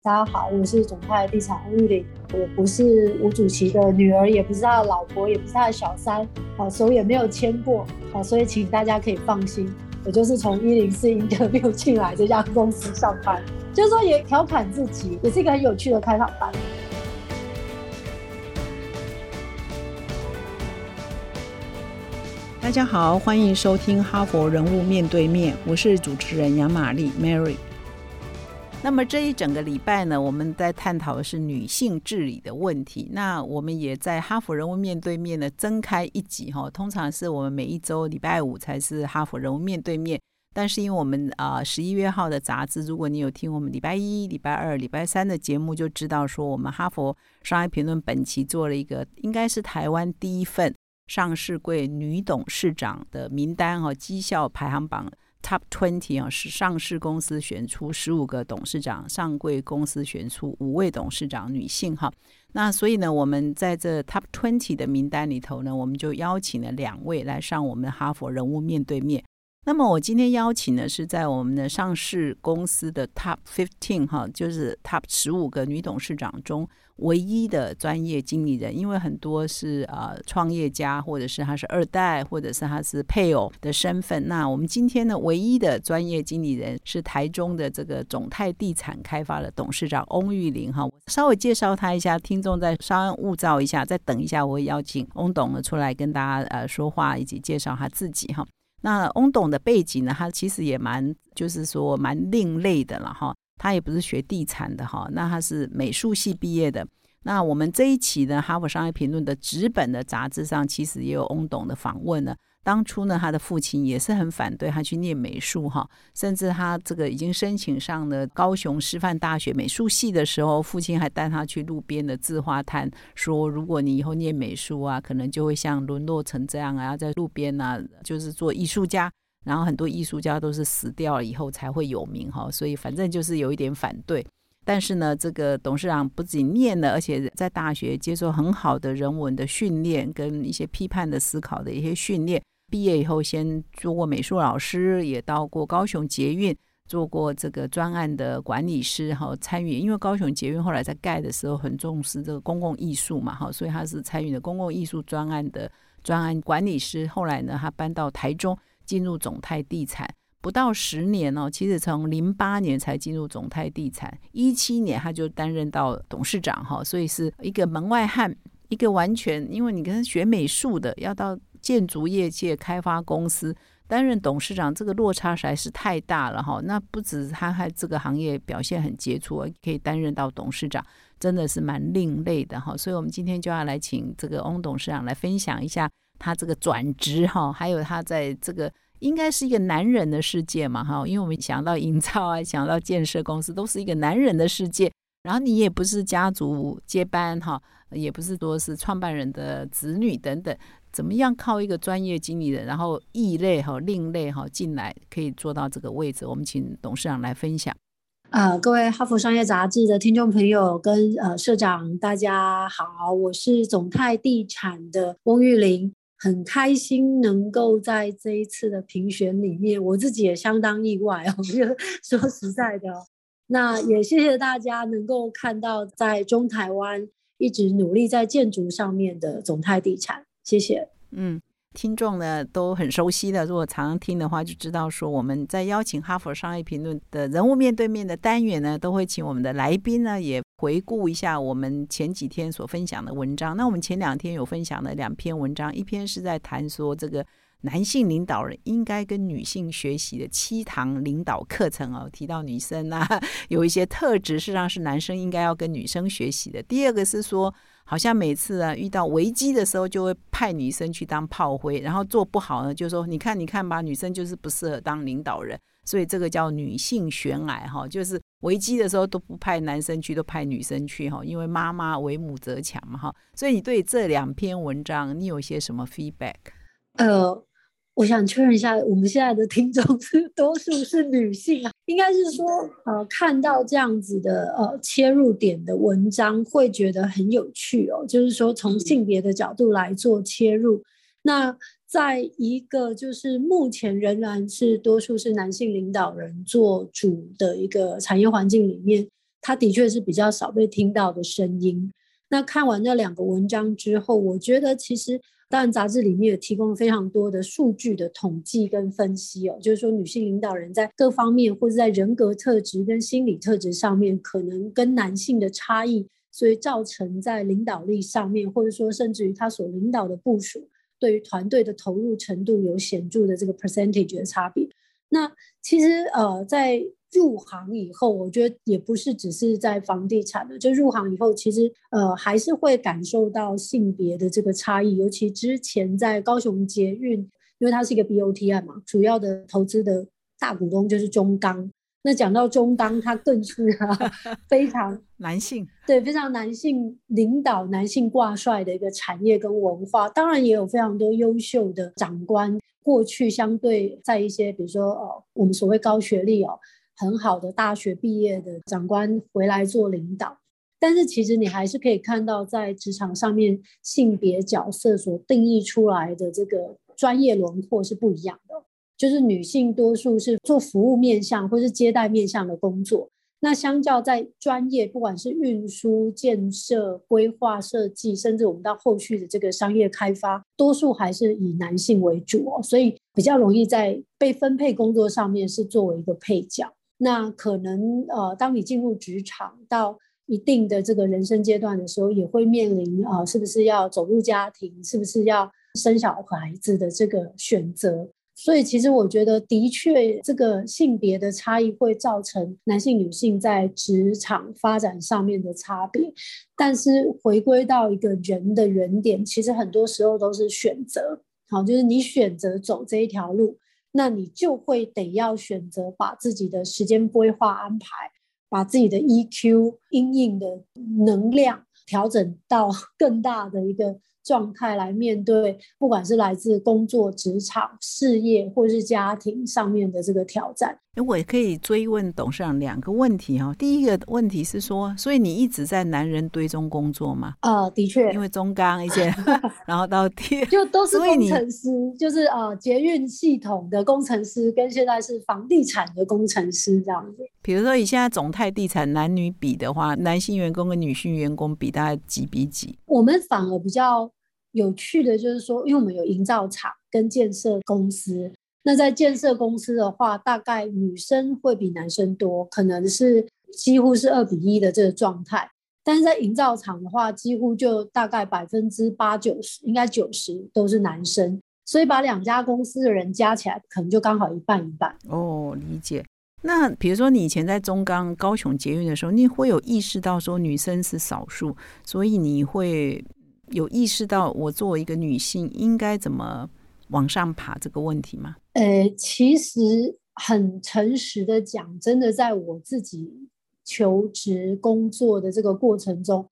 大家好，我是总泰地产吴玉玲，我不是吴主席的女儿，也不是他的老婆，也不是他的小三，啊，手也没有牵过，啊，所以请大家可以放心，我就是从一零四一六 进来这家公司上班，就是说也调侃自己，也是一个很有趣的开场白。大家好，欢迎收听《哈佛人物面对面》，我是主持人杨玛丽 Mary。那么这一整个礼拜呢，我们在探讨的是女性治理的问题。那我们也在哈佛人物面对面呢增开一集哈，通常是我们每一周礼拜五才是哈佛人物面对面。但是因为我们啊十一月号的杂志，如果你有听我们礼拜一、礼拜二、礼拜三的节目，就知道说我们哈佛商业评论本期做了一个应该是台湾第一份上市柜女董事长的名单哈，绩效排行榜。Top twenty 啊，是上市公司选出十五个董事长，上柜公司选出五位董事长女性哈。那所以呢，我们在这 Top twenty 的名单里头呢，我们就邀请了两位来上我们哈佛人物面对面。那么我今天邀请的是在我们的上市公司的 Top fifteen 哈，就是 Top 十五个女董事长中唯一的专业经理人，因为很多是呃创业家，或者是他是二代，或者是他是配偶的身份。那我们今天呢，唯一的专业经理人是台中的这个总泰地产开发的董事长翁玉玲哈。我稍微介绍他一下，听众再稍安勿躁一下，再等一下，我会邀请翁董呢出来跟大家呃说话，以及介绍他自己哈。那翁董的背景呢？他其实也蛮，就是说蛮另类的了哈。他也不是学地产的哈，那他是美术系毕业的。那我们这一期呢《哈佛商业评论》的纸本的杂志上，其实也有翁董的访问呢。当初呢，他的父亲也是很反对他去念美术哈，甚至他这个已经申请上了高雄师范大学美术系的时候，父亲还带他去路边的字画摊，说如果你以后念美术啊，可能就会像沦落成这样啊，在路边啊，就是做艺术家。然后很多艺术家都是死掉了以后才会有名哈，所以反正就是有一点反对。但是呢，这个董事长不仅念了，而且在大学接受很好的人文的训练，跟一些批判的思考的一些训练。毕业以后，先做过美术老师，也到过高雄捷运做过这个专案的管理师，哈，参与。因为高雄捷运后来在盖的时候很重视这个公共艺术嘛，哈，所以他是参与了公共艺术专案的专案管理师。后来呢，他搬到台中，进入总泰地产，不到十年哦，其实从零八年才进入总泰地产，一七年他就担任到董事长，哈，所以是一个门外汉，一个完全因为你跟他学美术的要到。建筑业界开发公司担任董事长，这个落差实在是太大了哈。那不止他还这个行业表现很杰出，可以担任到董事长，真的是蛮另类的哈。所以我们今天就要来请这个翁董事长来分享一下他这个转职哈，还有他在这个应该是一个男人的世界嘛哈。因为我们想到营造啊，想到建设公司，都是一个男人的世界。然后你也不是家族接班哈，也不是说是创办人的子女等等。怎么样靠一个专业经理人，然后异类哈、另类哈进来，可以做到这个位置？我们请董事长来分享。呃，各位哈佛商业杂志的听众朋友跟呃社长，大家好，我是总泰地产的翁玉玲，很开心能够在这一次的评选里面，我自己也相当意外哦。说实在的，那也谢谢大家能够看到在中台湾一直努力在建筑上面的总泰地产。谢谢。嗯，听众呢都很熟悉的，如果常常听的话，就知道说我们在邀请哈佛商业评论的人物面对面的单元呢，都会请我们的来宾呢也回顾一下我们前几天所分享的文章。那我们前两天有分享了两篇文章，一篇是在谈说这个男性领导人应该跟女性学习的七堂领导课程哦，提到女生啊有一些特质，事实上是男生应该要跟女生学习的。第二个是说。好像每次啊遇到危机的时候，就会派女生去当炮灰，然后做不好呢，就说你看你看吧，女生就是不适合当领导人，所以这个叫女性悬崖哈，就是危机的时候都不派男生去，都派女生去哈，因为妈妈为母则强嘛哈，所以你对这两篇文章你有些什么 feedback？呃。我想确认一下，我们现在的听众 是多数是女性啊，应该是说，呃，看到这样子的呃切入点的文章，会觉得很有趣哦。就是说，从性别的角度来做切入，那在一个就是目前仍然是多数是男性领导人做主的一个产业环境里面，它的确是比较少被听到的声音。那看完那两个文章之后，我觉得其实当然杂志里面也提供了非常多的数据的统计跟分析哦，就是说女性领导人在各方面或者在人格特质跟心理特质上面，可能跟男性的差异，所以造成在领导力上面，或者说甚至于他所领导的部署对于团队的投入程度有显著的这个 percentage 的差别。那其实呃在。入行以后，我觉得也不是只是在房地产的，就入行以后，其实呃还是会感受到性别的这个差异。尤其之前在高雄捷运，因为它是一个 BOT 案嘛，主要的投资的大股东就是中钢。那讲到中钢，它更是 非常 男性，对，非常男性领导、男性挂帅的一个产业跟文化。当然也有非常多优秀的长官，过去相对在一些比如说呃我们所谓高学历哦。很好的大学毕业的长官回来做领导，但是其实你还是可以看到，在职场上面性别角色所定义出来的这个专业轮廓是不一样的。就是女性多数是做服务面向或是接待面向的工作，那相较在专业，不管是运输、建设、规划设计，甚至我们到后续的这个商业开发，多数还是以男性为主哦，所以比较容易在被分配工作上面是作为一个配角。那可能呃，当你进入职场到一定的这个人生阶段的时候，也会面临啊，是不是要走入家庭，是不是要生小孩子的这个选择。所以其实我觉得，的确这个性别的差异会造成男性、女性在职场发展上面的差别。但是回归到一个人的原点，其实很多时候都是选择。好，就是你选择走这一条路。那你就会得要选择把自己的时间规划安排，把自己的 EQ 阴影的能量调整到更大的一个。状态来面对，不管是来自工作、职场、事业，或是家庭上面的这个挑战。我也可以追问董事长两个问题哈。第一个问题是说，所以你一直在男人堆中工作吗？呃，的确，因为中钢一些，然后到第就都是工程师，就是呃捷运系统的工程师，跟现在是房地产的工程师这样子。比如说以现在总泰地产男女比的话，男性员工跟女性员工比大概几比几？我们反而比较。有趣的就是说，因为我们有营造厂跟建设公司，那在建设公司的话，大概女生会比男生多，可能是几乎是二比一的这个状态。但是在营造厂的话，几乎就大概百分之八九十，应该九十都是男生，所以把两家公司的人加起来，可能就刚好一半一半。哦，理解。那比如说你以前在中钢、高雄捷运的时候，你会有意识到说女生是少数，所以你会。有意识到我作为一个女性应该怎么往上爬这个问题吗？呃，其实很诚实的讲，真的在我自己求职工作的这个过程中，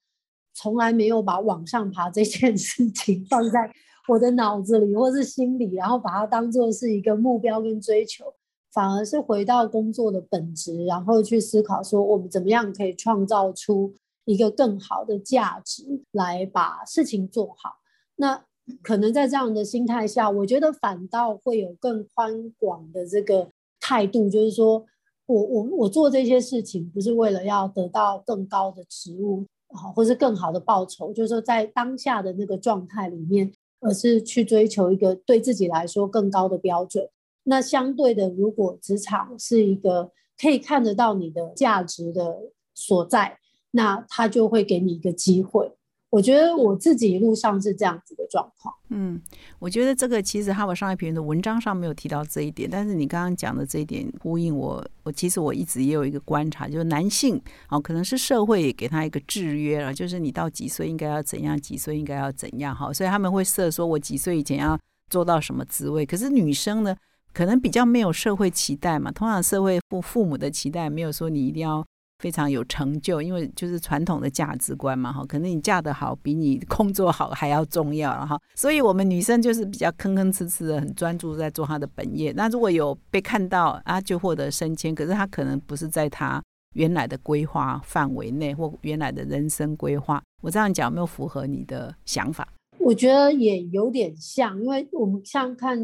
从来没有把往上爬这件事情放在我的脑子里或是心里，然后把它当做是一个目标跟追求，反而是回到工作的本质，然后去思考说我们怎么样可以创造出。一个更好的价值来把事情做好，那可能在这样的心态下，我觉得反倒会有更宽广的这个态度，就是说我我我做这些事情不是为了要得到更高的职务啊，或是更好的报酬，就是说在当下的那个状态里面，而是去追求一个对自己来说更高的标准。那相对的，如果职场是一个可以看得到你的价值的所在。那他就会给你一个机会。我觉得我自己一路上是这样子的状况。嗯，我觉得这个其实哈佛商业评论的文章上没有提到这一点，但是你刚刚讲的这一点呼应我。我其实我一直也有一个观察，就是男性哦，可能是社会给他一个制约了，就是你到几岁应该要怎样，几岁应该要怎样哈，所以他们会设说我几岁以前要做到什么职位。可是女生呢，可能比较没有社会期待嘛，通常社会父父母的期待没有说你一定要。非常有成就，因为就是传统的价值观嘛，哈，可能你嫁得好比你工作好还要重要，哈，所以我们女生就是比较吭吭哧哧的，很专注在做她的本业。那如果有被看到啊，就获得升迁，可是她可能不是在她原来的规划范围内或原来的人生规划。我这样讲有没有符合你的想法？我觉得也有点像，因为我们像看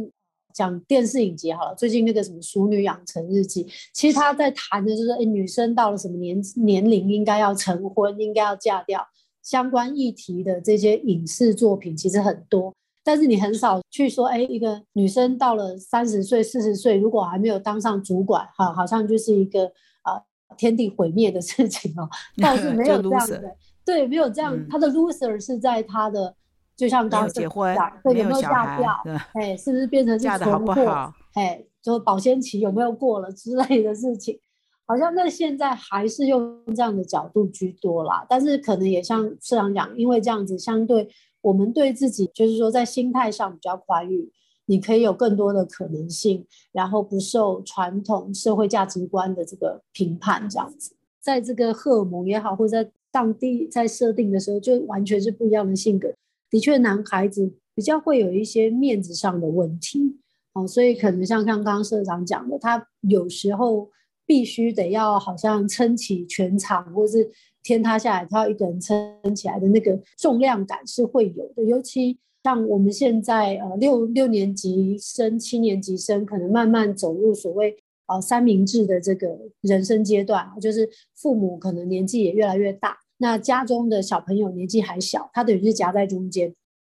讲电视影集好了，最近那个什么《熟女养成日记》，其实他在谈的就是，哎，女生到了什么年年龄应该要成婚，应该要嫁掉，相关议题的这些影视作品其实很多，但是你很少去说，哎，一个女生到了三十岁、四十岁，如果还没有当上主管，哈，好像就是一个啊天地毁灭的事情哦，倒是 没有这样的，对，没有这样，他的 loser 是在他的。就像刚结婚，对有没有嫁掉？哎，是不是变成是存货？哎，就保鲜期有没有过了之类的事情，好像在现在还是用这样的角度居多啦。但是可能也像社长讲，因为这样子相对我们对自己，就是说在心态上比较宽裕，你可以有更多的可能性，然后不受传统社会价值观的这个评判。这样子，在这个荷尔蒙也好，或者在当地在设定的时候，就完全是不一样的性格。的确，男孩子比较会有一些面子上的问题，哦，所以可能像刚刚社长讲的，他有时候必须得要好像撑起全场，或是天塌下来他要一个人撑起来的那个重量感是会有的。尤其像我们现在呃六六年级生、七年级生，可能慢慢走入所谓呃三明治的这个人生阶段，就是父母可能年纪也越来越大。那家中的小朋友年纪还小，他等于是夹在中间，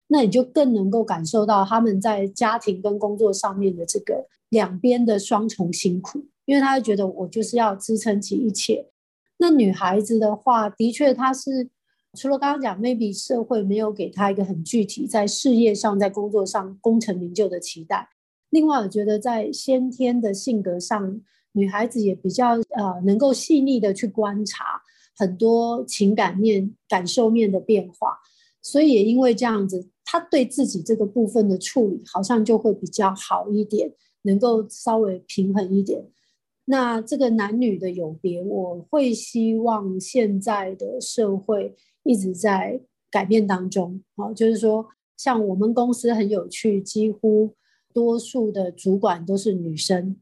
那你就更能够感受到他们在家庭跟工作上面的这个两边的双重辛苦，因为他会觉得我就是要支撑起一切。那女孩子的话，的确她是除了刚刚讲，maybe 社会没有给她一个很具体在事业上、在工作上功成名就的期待。另外，我觉得在先天的性格上，女孩子也比较呃能够细腻的去观察。很多情感面、感受面的变化，所以也因为这样子，他对自己这个部分的处理好像就会比较好一点，能够稍微平衡一点。那这个男女的有别，我会希望现在的社会一直在改变当中。好，就是说，像我们公司很有趣，几乎多数的主管都是女生。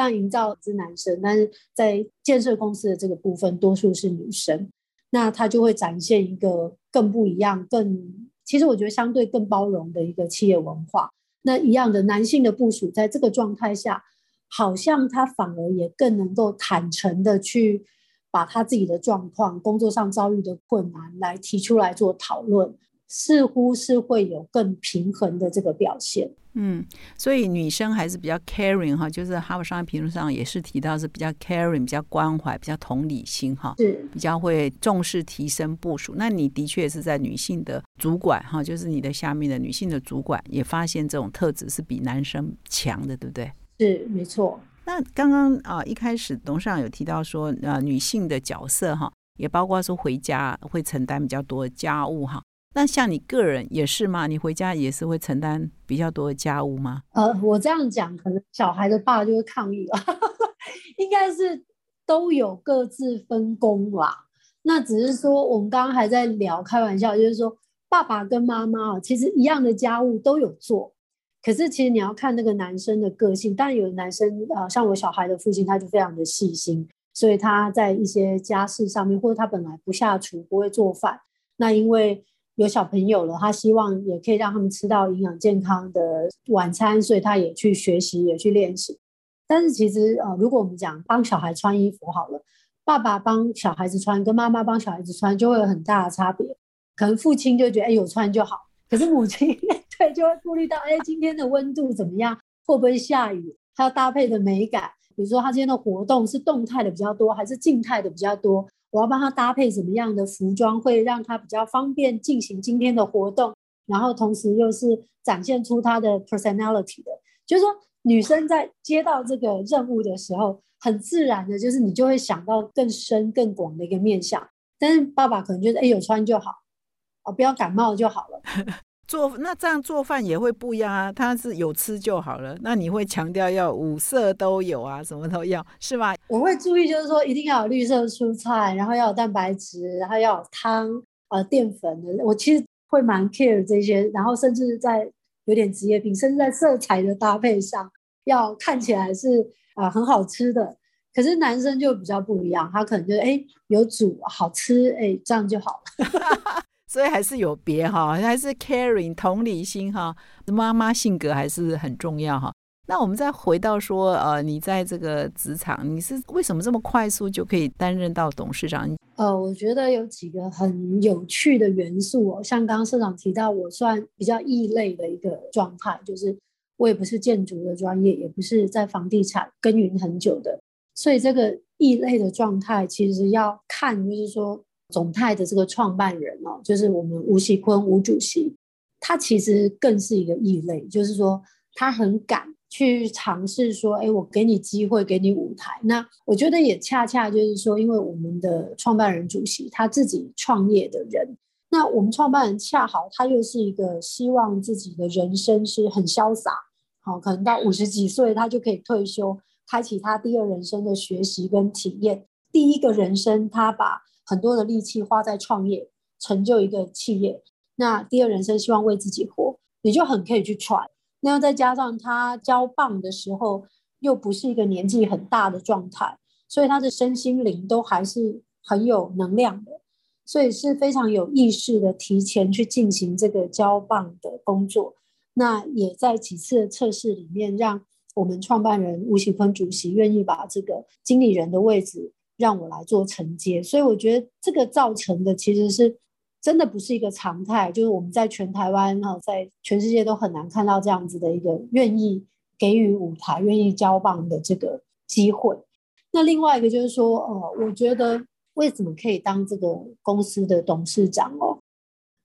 但营造是男生，但是在建设公司的这个部分，多数是女生，那他就会展现一个更不一样、更其实我觉得相对更包容的一个企业文化。那一样的男性的部署，在这个状态下，好像他反而也更能够坦诚的去把他自己的状况、工作上遭遇的困难来提出来做讨论。似乎是会有更平衡的这个表现，嗯，所以女生还是比较 caring 哈，就是哈佛商业评论上也是提到是比较 caring、比较关怀、比较同理心哈，是比较会重视提升部署。那你的确是在女性的主管哈，就是你的下面的女性的主管也发现这种特质是比男生强的，对不对？是没错。那刚刚啊一开始董事长有提到说，呃，女性的角色哈，也包括说回家会承担比较多的家务哈。那像你个人也是吗？你回家也是会承担比较多的家务吗？呃，我这样讲，可能小孩的爸就会抗议了。应该是都有各自分工吧。那只是说，我们刚刚还在聊开玩笑，就是说爸爸跟妈妈啊，其实一样的家务都有做。可是其实你要看那个男生的个性，但有的男生啊，像我小孩的父亲，他就非常的细心，所以他在一些家事上面，或者他本来不下厨，不会做饭，那因为。有小朋友了，他希望也可以让他们吃到营养健康的晚餐，所以他也去学习，也去练习。但是其实呃，如果我们讲帮小孩穿衣服好了，爸爸帮小孩子穿跟妈妈帮小孩子穿就会有很大的差别。可能父亲就觉得哎有穿就好，可是母亲 对就会顾虑到哎今天的温度怎么样，会不会下雨，还要搭配的美感，比如说他今天的活动是动态的比较多还是静态的比较多。我要帮他搭配什么样的服装，会让他比较方便进行今天的活动，然后同时又是展现出他的 personality 的。就是说，女生在接到这个任务的时候，很自然的，就是你就会想到更深更广的一个面向。但是爸爸可能觉得，哎，有穿就好，哦，不要感冒就好了。做那这样做饭也会不一样啊，他是有吃就好了。那你会强调要五色都有啊，什么都要是吗？我会注意，就是说一定要有绿色蔬菜，然后要有蛋白质，然后要有汤，呃，淀粉的。我其实会蛮 care 这些，然后甚至在有点职业病，甚至在色彩的搭配上，要看起来是啊很好吃的。可是男生就比较不一样，他可能就哎有煮好吃，哎这样就好了。所以还是有别哈，还是 caring 同理心哈，妈妈性格还是很重要哈。那我们再回到说，呃，你在这个职场，你是为什么这么快速就可以担任到董事长？呃，我觉得有几个很有趣的元素哦，像刚刚社长提到，我算比较异类的一个状态，就是我也不是建筑的专业，也不是在房地产耕耘很久的，所以这个异类的状态其实要看，就是说总泰的这个创办人哦，就是我们吴锡坤吴主席，他其实更是一个异类，就是说他很敢。去尝试说，哎，我给你机会，给你舞台。那我觉得也恰恰就是说，因为我们的创办人主席他自己创业的人，那我们创办人恰好他又是一个希望自己的人生是很潇洒，好，可能到五十几岁他就可以退休，开启他第二人生的学习跟体验。第一个人生他把很多的力气花在创业，成就一个企业。那第二人生希望为自己活，你就很可以去踹。那又再加上他交棒的时候，又不是一个年纪很大的状态，所以他的身心灵都还是很有能量的，所以是非常有意识的提前去进行这个交棒的工作。那也在几次的测试里面，让我们创办人吴喜坤主席愿意把这个经理人的位置让我来做承接，所以我觉得这个造成的其实是。真的不是一个常态，就是我们在全台湾哈，在全世界都很难看到这样子的一个愿意给予舞台、愿意交棒的这个机会。那另外一个就是说，呃，我觉得为什么可以当这个公司的董事长哦？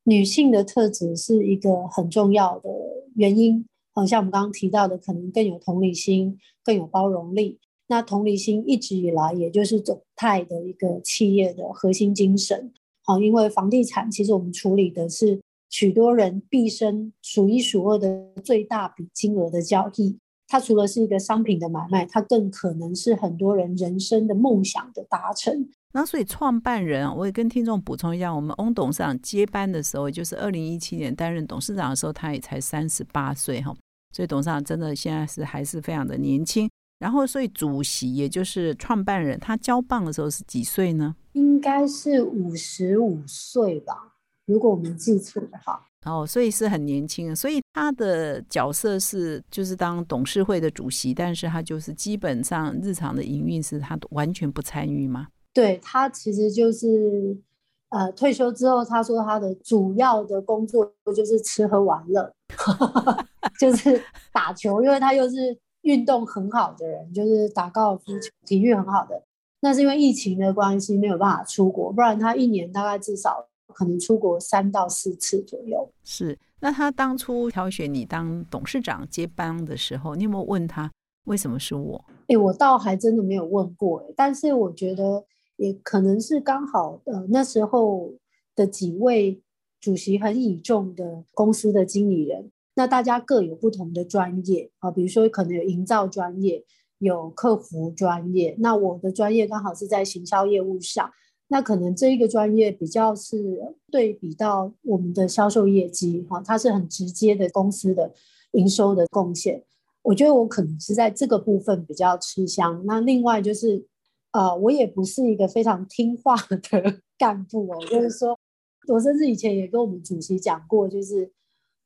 女性的特质是一个很重要的原因，好像我们刚刚提到的，可能更有同理心、更有包容力。那同理心一直以来也就是总泰的一个企业的核心精神。好，因为房地产其实我们处理的是许多人毕生数一数二的最大笔金额的交易。它除了是一个商品的买卖，它更可能是很多人人生的梦想的达成。那所以创办人，我也跟听众补充一下，我们翁董事长接班的时候，就是二零一七年担任董事长的时候，他也才三十八岁哈。所以董事长真的现在是还是非常的年轻。然后，所以主席也就是创办人，他交棒的时候是几岁呢？应该是五十五岁吧，如果我没记错的话。哦，所以是很年轻，所以他的角色是就是当董事会的主席，但是他就是基本上日常的营运是他完全不参与吗？对他其实就是呃退休之后，他说他的主要的工作就是吃喝玩乐，就是打球，因为他又是。运动很好的人，就是打高尔夫球，体育很好的。那是因为疫情的关系，没有办法出国，不然他一年大概至少可能出国三到四次左右。是，那他当初挑选你当董事长接班的时候，你有没有问他为什么是我？哎，我倒还真的没有问过，哎，但是我觉得也可能是刚好，呃，那时候的几位主席很倚重的公司的经理人。那大家各有不同的专业啊，比如说可能有营造专业，有客服专业。那我的专业刚好是在行销业务上，那可能这一个专业比较是对比到我们的销售业绩哈，它是很直接的公司的营收的贡献。我觉得我可能是在这个部分比较吃香。那另外就是，呃，我也不是一个非常听话的干部哦，就是说，我甚至以前也跟我们主席讲过，就是。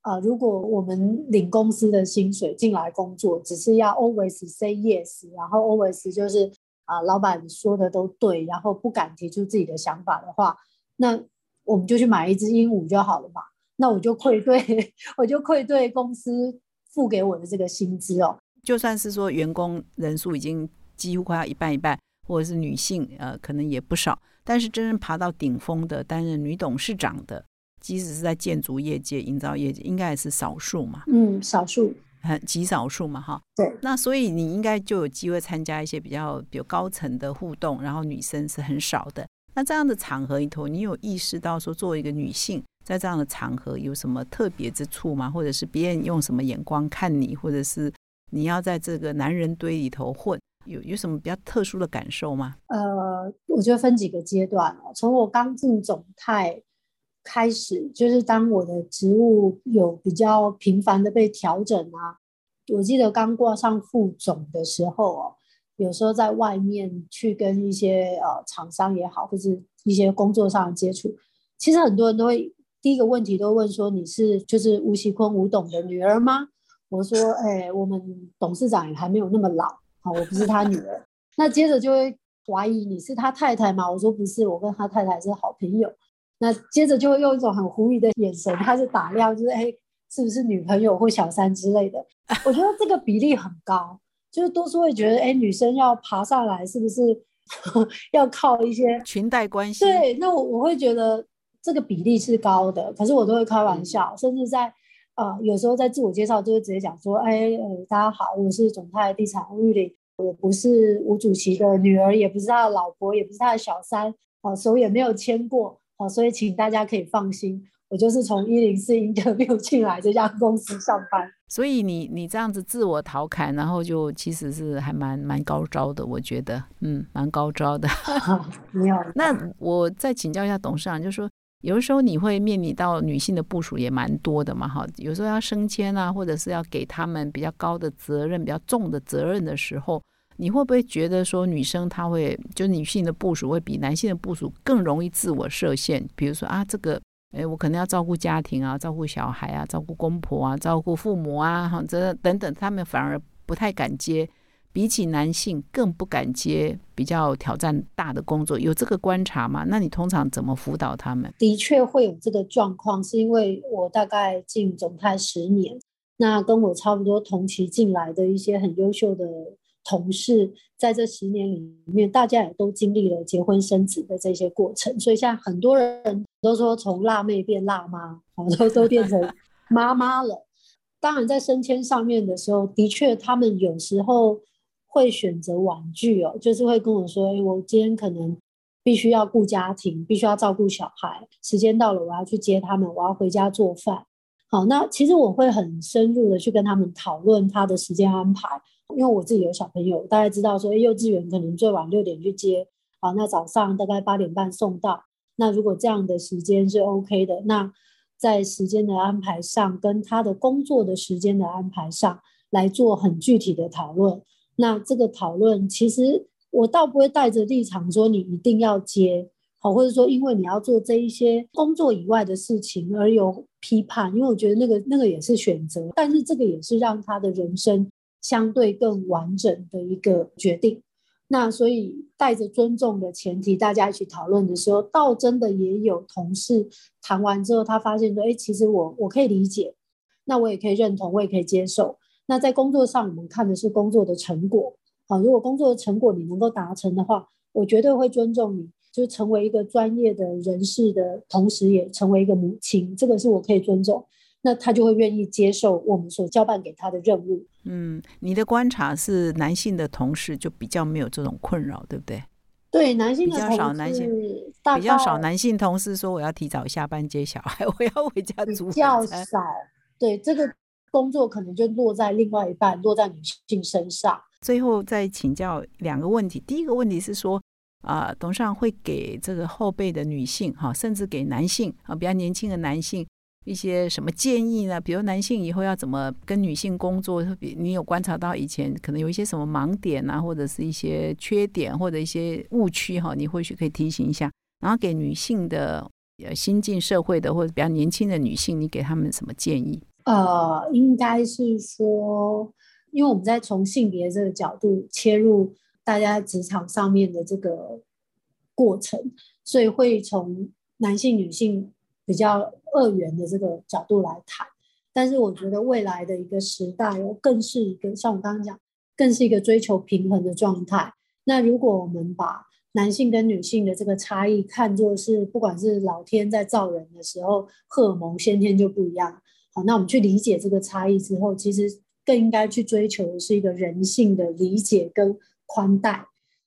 啊，如果我们领公司的薪水进来工作，只是要 always say yes，然后 always 就是啊，老板说的都对，然后不敢提出自己的想法的话，那我们就去买一只鹦鹉就好了嘛。那我就愧对，我就愧对公司付给我的这个薪资哦。就算是说员工人数已经几乎快要一半一半，或者是女性呃可能也不少，但是真正爬到顶峰的，担任女董事长的。即使是在建筑业界、营造业界，应该也是少数嘛。嗯，少数，很极少数嘛，哈。对。那所以你应该就有机会参加一些比较比较高层的互动，然后女生是很少的。那这样的场合里头，你有意识到说，作为一个女性，在这样的场合有什么特别之处吗？或者是别人用什么眼光看你，或者是你要在这个男人堆里头混，有有什么比较特殊的感受吗？呃，我觉得分几个阶段哦。从我刚进总泰。开始就是当我的职务有比较频繁的被调整啊，我记得刚挂上副总的时候哦，有时候在外面去跟一些呃厂商也好，或者一些工作上的接触，其实很多人都会第一个问题都问说你是就是吴锡坤吴董的女儿吗？我说，哎，我们董事长也还没有那么老，好，我不是他女儿。那接着就会怀疑你是他太太吗？我说不是，我跟他太太是好朋友。那接着就会用一种很狐疑的眼神，他是打量，就是哎，是不是女朋友或小三之类的？我觉得这个比例很高，就是多数会觉得，哎，女生要爬上来，是不是 要靠一些裙带关系？对，那我我会觉得这个比例是高的，可是我都会开玩笑，甚至在呃有时候在自我介绍就会直接讲说，哎，大家好，我是总泰地产吴玉玲，我不是吴主席的女儿，也不是他的老婆，也不是他的小三，啊，手也没有牵过。好，所以请大家可以放心，我就是从一零四 interview 进来这家公司上班。所以你你这样子自我调侃，然后就其实是还蛮蛮高招的，我觉得，嗯，蛮高招的。没有。那我再请教一下董事长，就说有的时候你会面临到女性的部署也蛮多的嘛，哈，有时候要升迁啊，或者是要给他们比较高的责任、比较重的责任的时候。你会不会觉得说女生她会就女性的部署会比男性的部署更容易自我设限？比如说啊，这个哎，我可能要照顾家庭啊，照顾小孩啊，照顾公婆啊，照顾父母啊，哈，这等等，他们反而不太敢接，比起男性更不敢接比较挑战大的工作。有这个观察吗？那你通常怎么辅导他们？的确会有这个状况，是因为我大概进总泰十年，那跟我差不多同期进来的一些很优秀的。同事在这十年里面，大家也都经历了结婚生子的这些过程，所以现在很多人都说从辣妹变辣妈，好都都变成妈妈了。当然，在升迁上面的时候，的确他们有时候会选择婉拒哦，就是会跟我说：“哎，我今天可能必须要顾家庭，必须要照顾小孩，时间到了，我要去接他们，我要回家做饭。”好，那其实我会很深入的去跟他们讨论他的时间安排。因为我自己有小朋友，大概知道说，幼稚园可能最晚六点去接，好，那早上大概八点半送到。那如果这样的时间是 OK 的，那在时间的安排上，跟他的工作的时间的安排上来做很具体的讨论。那这个讨论，其实我倒不会带着立场说你一定要接，好，或者说因为你要做这一些工作以外的事情而有批判，因为我觉得那个那个也是选择，但是这个也是让他的人生。相对更完整的一个决定，那所以带着尊重的前提，大家一起讨论的时候，倒真的也有同事谈完之后，他发现说，哎，其实我我可以理解，那我也可以认同，我也可以接受。那在工作上，我们看的是工作的成果，好，如果工作的成果你能够达成的话，我绝对会尊重你，就成为一个专业的人士的同时，也成为一个母亲，这个是我可以尊重。那他就会愿意接受我们所交办给他的任务。嗯，你的观察是男性的同事就比较没有这种困扰，对不对？对，男性比较少，男性比较少，男性同事说我要提早下班接小孩，我要回家煮比较少。对，这个工作可能就落在另外一半，落在女性身上。最后再请教两个问题，第一个问题是说啊，董事长会给这个后辈的女性哈，甚至给男性啊，比较年轻的男性。一些什么建议呢？比如男性以后要怎么跟女性工作？特别你有观察到以前可能有一些什么盲点啊，或者是一些缺点或者一些误区哈？你或许可以提醒一下。然后给女性的呃新进社会的或者比较年轻的女性，你给他们什么建议？呃，应该是说，因为我们在从性别这个角度切入，大家职场上面的这个过程，所以会从男性、女性。比较二元的这个角度来谈，但是我觉得未来的一个时代哦，更是一个像我刚刚讲，更是一个追求平衡的状态。那如果我们把男性跟女性的这个差异看作是，不管是老天在造人的时候，荷尔蒙先天就不一样。好，那我们去理解这个差异之后，其实更应该去追求的是一个人性的理解跟宽待，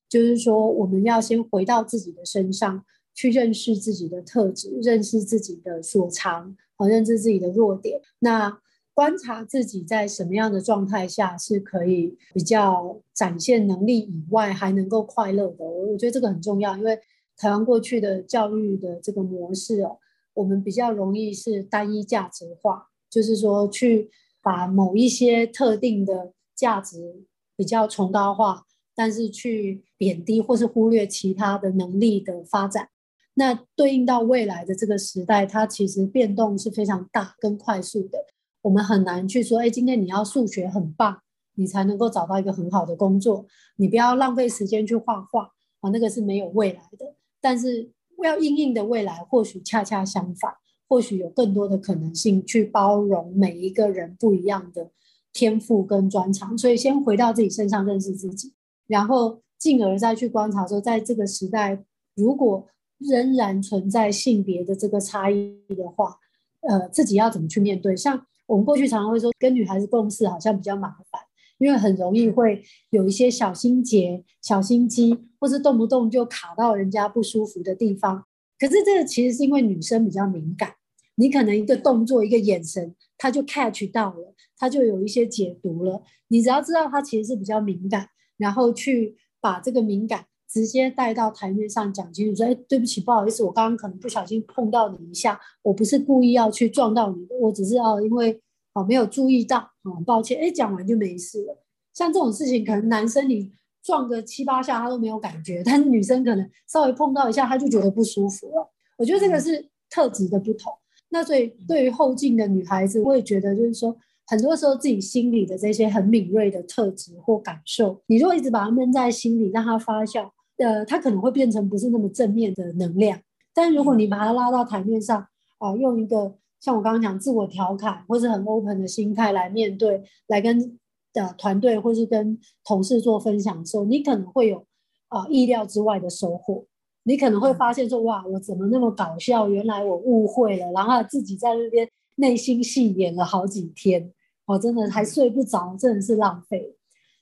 就是说我们要先回到自己的身上。去认识自己的特质，认识自己的所长，和认知自己的弱点。那观察自己在什么样的状态下是可以比较展现能力以外，还能够快乐的。我我觉得这个很重要，因为台湾过去的教育的这个模式哦，我们比较容易是单一价值化，就是说去把某一些特定的价值比较崇高化，但是去贬低或是忽略其他的能力的发展。那对应到未来的这个时代，它其实变动是非常大跟快速的。我们很难去说，哎，今天你要数学很棒，你才能够找到一个很好的工作。你不要浪费时间去画画啊，那个是没有未来的。但是要硬硬的未来，或许恰恰相反，或许有更多的可能性去包容每一个人不一样的天赋跟专长。所以先回到自己身上认识自己，然后进而再去观察说，在这个时代，如果仍然存在性别的这个差异的话，呃，自己要怎么去面对？像我们过去常常会说，跟女孩子共事好像比较麻烦，因为很容易会有一些小心结、小心机，或是动不动就卡到人家不舒服的地方。可是这个其实是因为女生比较敏感，你可能一个动作、一个眼神，她就 catch 到了，她就有一些解读了。你只要知道她其实是比较敏感，然后去把这个敏感。直接带到台面上讲清楚，说：“哎，对不起，不好意思，我刚刚可能不小心碰到你一下，我不是故意要去撞到你，我只是哦，因为哦没有注意到，哦，抱歉。”哎，讲完就没事了。像这种事情，可能男生你撞个七八下他都没有感觉，但是女生可能稍微碰到一下，他就觉得不舒服了。我觉得这个是特质的不同。那所以对于后进的女孩子，我也觉得就是说，很多时候自己心里的这些很敏锐的特质或感受，你如果一直把它闷在心里，让它发酵。呃，它可能会变成不是那么正面的能量，但如果你把它拉到台面上，啊，用一个像我刚刚讲自我调侃或者很 open 的心态来面对，来跟的团队或是跟同事做分享的时候，你可能会有啊意料之外的收获。你可能会发现说，哇，我怎么那么搞笑？原来我误会了，然后自己在那边内心戏演了好几天，我真的还睡不着，真的是浪费。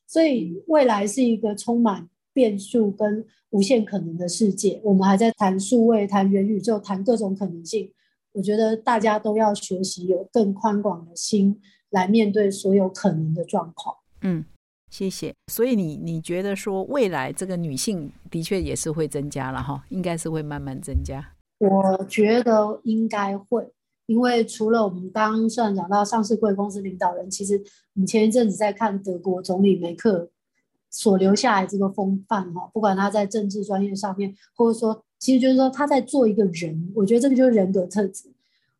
所以未来是一个充满。变数跟无限可能的世界，我们还在谈数位、谈元宇宙、谈各种可能性。我觉得大家都要学习有更宽广的心来面对所有可能的状况。嗯，谢谢。所以你你觉得说未来这个女性的确也是会增加了哈，应该是会慢慢增加。我觉得应该会，因为除了我们刚刚讲到上市贵公司领导人，其实我们前一阵子在看德国总理梅克。所留下来这个风范哈，不管他在政治专业上面，或者说，其实就是说他在做一个人，我觉得这个就是人格特质。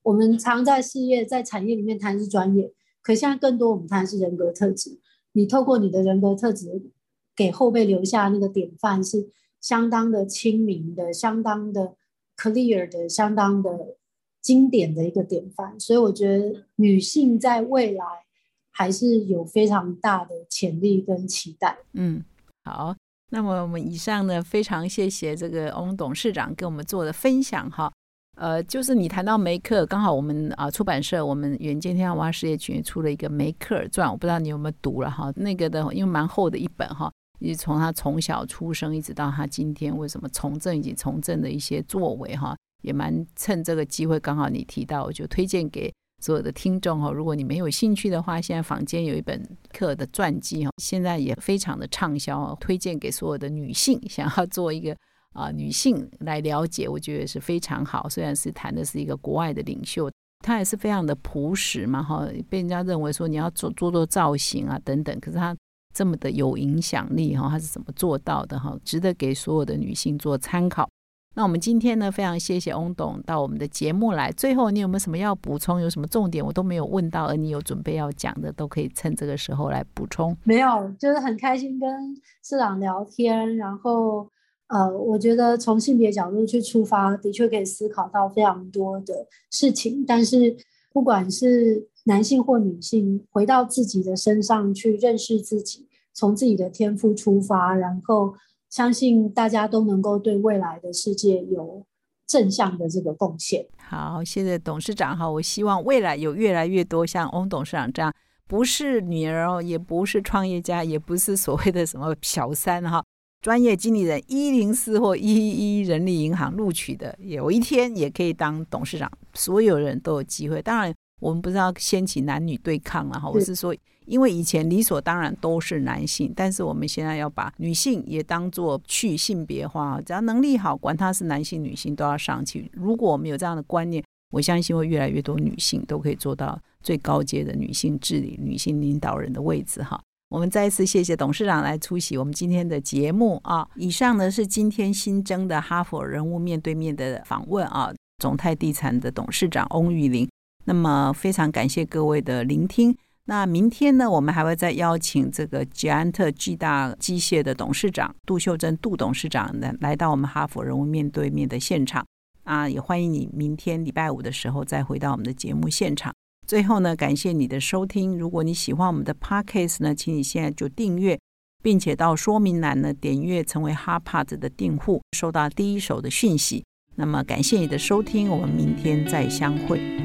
我们常在事业、在产业里面谈是专业，可现在更多我们谈是人格特质。你透过你的人格特质，给后辈留下那个典范，是相当的亲民的、相当的 clear 的、相当的经典的一个典范。所以我觉得女性在未来。还是有非常大的潜力跟期待。嗯，好，那么我们以上呢，非常谢谢这个翁董事长给我们做的分享哈。呃，就是你谈到梅克，刚好我们啊出版社，我们远见天下文化事业群出了一个梅克尔传，我不知道你有没有读了哈。那个的因为蛮厚的一本哈，你从他从小出生一直到他今天为什么从政以及从政的一些作为哈，也蛮趁这个机会，刚好你提到，我就推荐给。所有的听众哈，如果你没有兴趣的话，现在坊间有一本课的传记哈，现在也非常的畅销哦，推荐给所有的女性想要做一个啊女性来了解，我觉得是非常好。虽然是谈的是一个国外的领袖，他也是非常的朴实嘛哈，被人家认为说你要做做做造型啊等等，可是他这么的有影响力哈，他是怎么做到的哈，值得给所有的女性做参考。那我们今天呢，非常谢谢翁董到我们的节目来。最后，你有没有什么要补充？有什么重点我都没有问到，而你有准备要讲的，都可以趁这个时候来补充。没有，就是很开心跟市长聊天，然后呃，我觉得从性别角度去出发，的确可以思考到非常多的事情。但是不管是男性或女性，回到自己的身上去认识自己，从自己的天赋出发，然后。相信大家都能够对未来的世界有正向的这个贡献。好，谢谢董事长哈。我希望未来有越来越多像翁董事长这样，不是女儿哦，也不是创业家，也不是所谓的什么小三哈，专业经理人一零四或一一人力银行录取的，有一天也可以当董事长。所有人都有机会。当然，我们不是要掀起男女对抗了哈，我是说。因为以前理所当然都是男性，但是我们现在要把女性也当做去性别化，只要能力好，管他是男性女性都要上去。如果我们有这样的观念，我相信会越来越多女性都可以做到最高阶的女性治理、女性领导人的位置。哈，我们再一次谢谢董事长来出席我们今天的节目啊！以上呢是今天新增的哈佛人物面对面的访问啊，总泰地产的董事长翁玉玲。那么非常感谢各位的聆听。那明天呢，我们还会再邀请这个捷安特巨大机械的董事长杜秀珍杜董事长呢，来到我们哈佛人物面对面的现场啊，也欢迎你明天礼拜五的时候再回到我们的节目现场。最后呢，感谢你的收听。如果你喜欢我们的 podcast 呢，请你现在就订阅，并且到说明栏呢点阅成为哈帕子的订户，收到第一手的讯息。那么感谢你的收听，我们明天再相会。